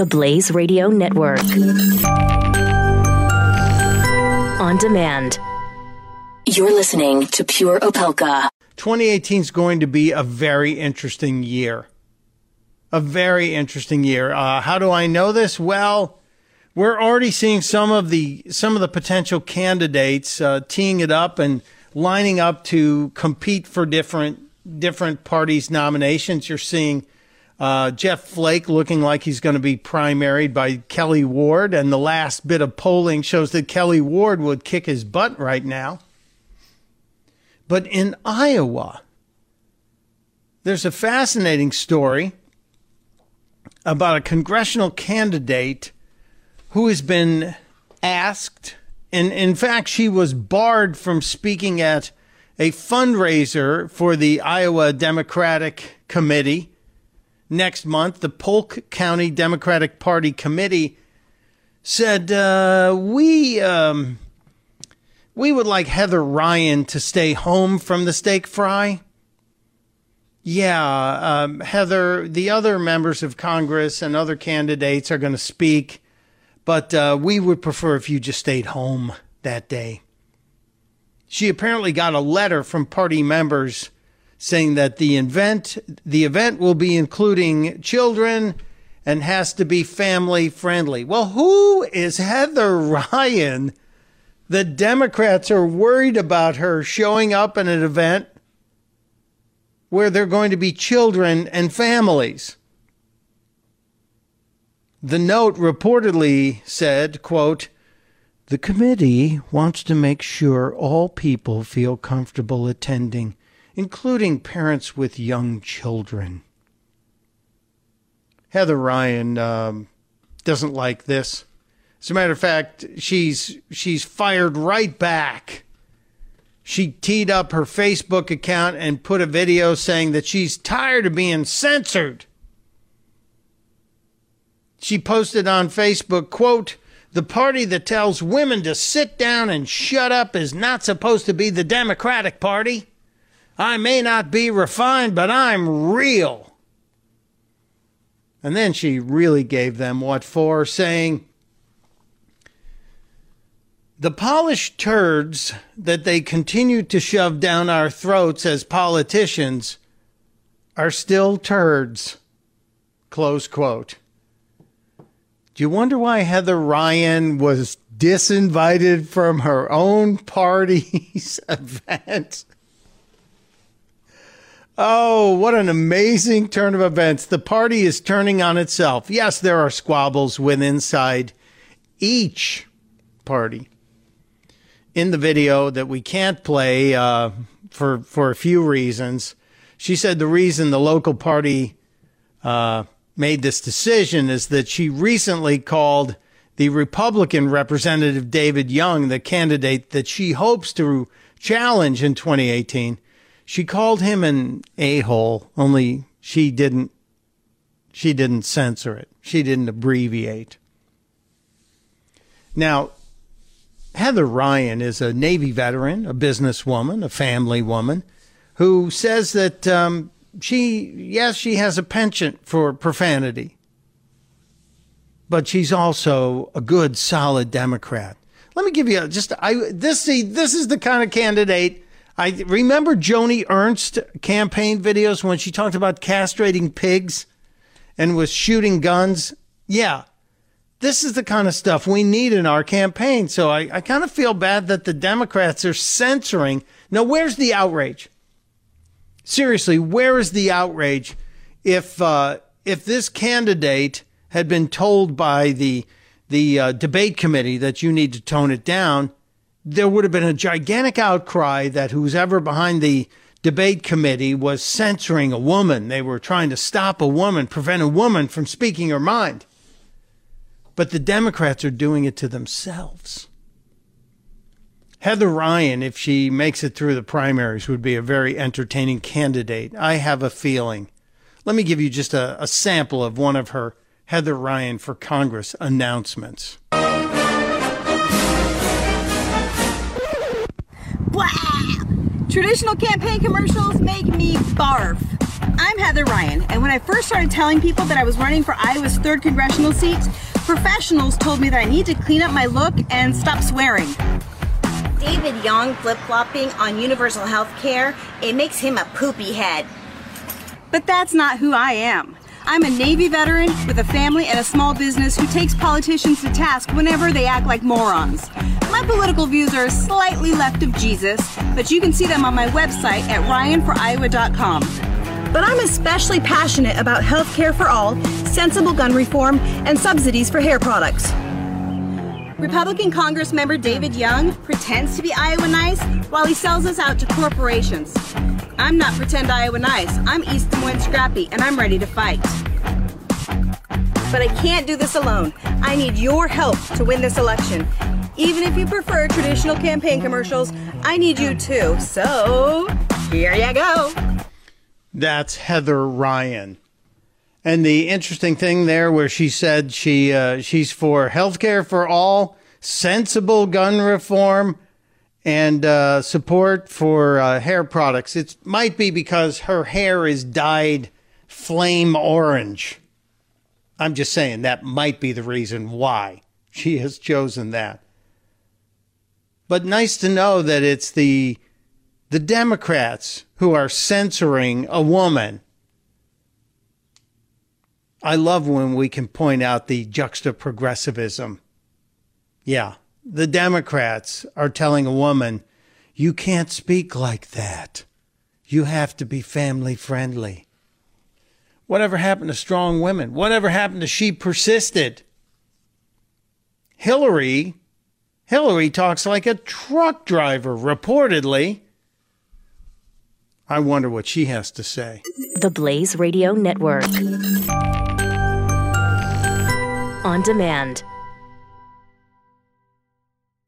the Blaze Radio Network. On demand. You're listening to Pure Opelka. 2018 is going to be a very interesting year. A very interesting year. Uh, how do I know this? Well, we're already seeing some of the some of the potential candidates uh, teeing it up and lining up to compete for different different parties' nominations. You're seeing uh, Jeff Flake looking like he's going to be primaried by Kelli Ward, and the last bit of polling shows that Kelli Ward would kick his butt right now. But in Iowa, there's a fascinating story about a congressional candidate who has been asked, and in fact, she was barred from speaking at a fundraiser for the Iowa Democratic Committee next month. The Polk County Democratic Party Committee said, uh, We. Um, we would like Heather Ryan to stay home from the steak fry. Yeah, um, Heather, the other members of Congress and other candidates are going to speak, but uh, we would prefer if you just stayed home that day. She apparently got a letter from party members saying that the event the event will be including children and has to be family friendly. Well, who is Heather Ryan? The Democrats are worried about her showing up at an event where there are going to be children and families. The note reportedly said, quote, the committee wants to make sure all people feel comfortable attending, including parents with young children. Heather Ryan um, doesn't like this. As a matter of fact, she's she's fired right back she teed up her Facebook account and put a video saying that she's tired of being censored. She posted on Facebook, quote, the party that tells women to sit down and shut up is not supposed to be the Democratic Party. I may not be refined, but I'm real. And then she really gave them what for, saying, the polished turds that they continue to shove down our throats as politicians are still turds. Close quote. Do you wonder why Heather Ryan was disinvited from her own party's event? Oh, what an amazing turn of events. The party is turning on itself. Yes, there are squabbles within inside each party in the video that we can't play uh, for for a few reasons. She said the reason the local party uh, made this decision is that she recently called the Republican representative David Young, the candidate that she hopes to challenge in 2018. She called him an a-hole, only she didn't she didn't censor it. She didn't abbreviate. Now, Heather Ryan is a Navy veteran, a businesswoman, a family woman, who says that um, she, yes, she has a penchant for profanity, but she's also a good, solid Democrat. Let me give you just I this see this is the kind of candidate I remember Joni Ernst campaign videos when she talked about castrating pigs and was shooting guns. Yeah, this is the kind of stuff we need in our campaign. So I, I kind of feel bad that the Democrats are censoring. Now, where's the outrage? Seriously, where is the outrage if uh, if this candidate had been told by the the uh, debate committee that you need to tone it down? There would have been a gigantic outcry that who's ever behind the debate committee was censoring a woman. They were trying to stop a woman, prevent a woman from speaking her mind. But the Democrats are doing it to themselves. Heather Ryan, if she makes it through the primaries, would be a very entertaining candidate. I have a feeling. Let me give you just a, a sample of one of her Heather Ryan for Congress announcements. Traditional campaign commercials make me barf. I'm Heather Ryan, and when I first started telling people that I was running for Iowa's 3rd congressional seat, professionals told me that I need to clean up my look and stop swearing. David Young flip flopping on universal health care, it makes him a poopy head. But that's not who I am. I'm a Navy veteran with a family and a small business who takes politicians to task whenever they act like morons. My political views are slightly left of Jesus, but you can see them on my website at ryanforiowa.com. But I'm especially passionate about health care for all, sensible gun reform, and subsidies for hair products. Republican Congress member David Young pretends to be Iowa nice while he sells us out to corporations. I'm not pretend Iowa nice. I'm East Des Moines scrappy, and I'm ready to fight. But I can't do this alone. I need your help to win this election. Even if you prefer traditional campaign commercials, I need you too. So, here you go. That's Heather Ryan. And the interesting thing there, where she said she uh, she's for healthcare for all, sensible gun reform, and uh, support for uh, hair products. It might be because her hair is dyed flame orange. I'm just saying that might be the reason why she has chosen that. But nice to know that it's the the Democrats who are censoring a woman. I love when we can point out the juxtaprogressivism. Yeah, the Democrats are telling a woman, you can't speak like that. You have to be family friendly. Whatever happened to strong women? Whatever happened to she persisted? Hillary, Hillary talks like a truck driver, reportedly. I wonder what she has to say. The Blaze Radio Network. On demand.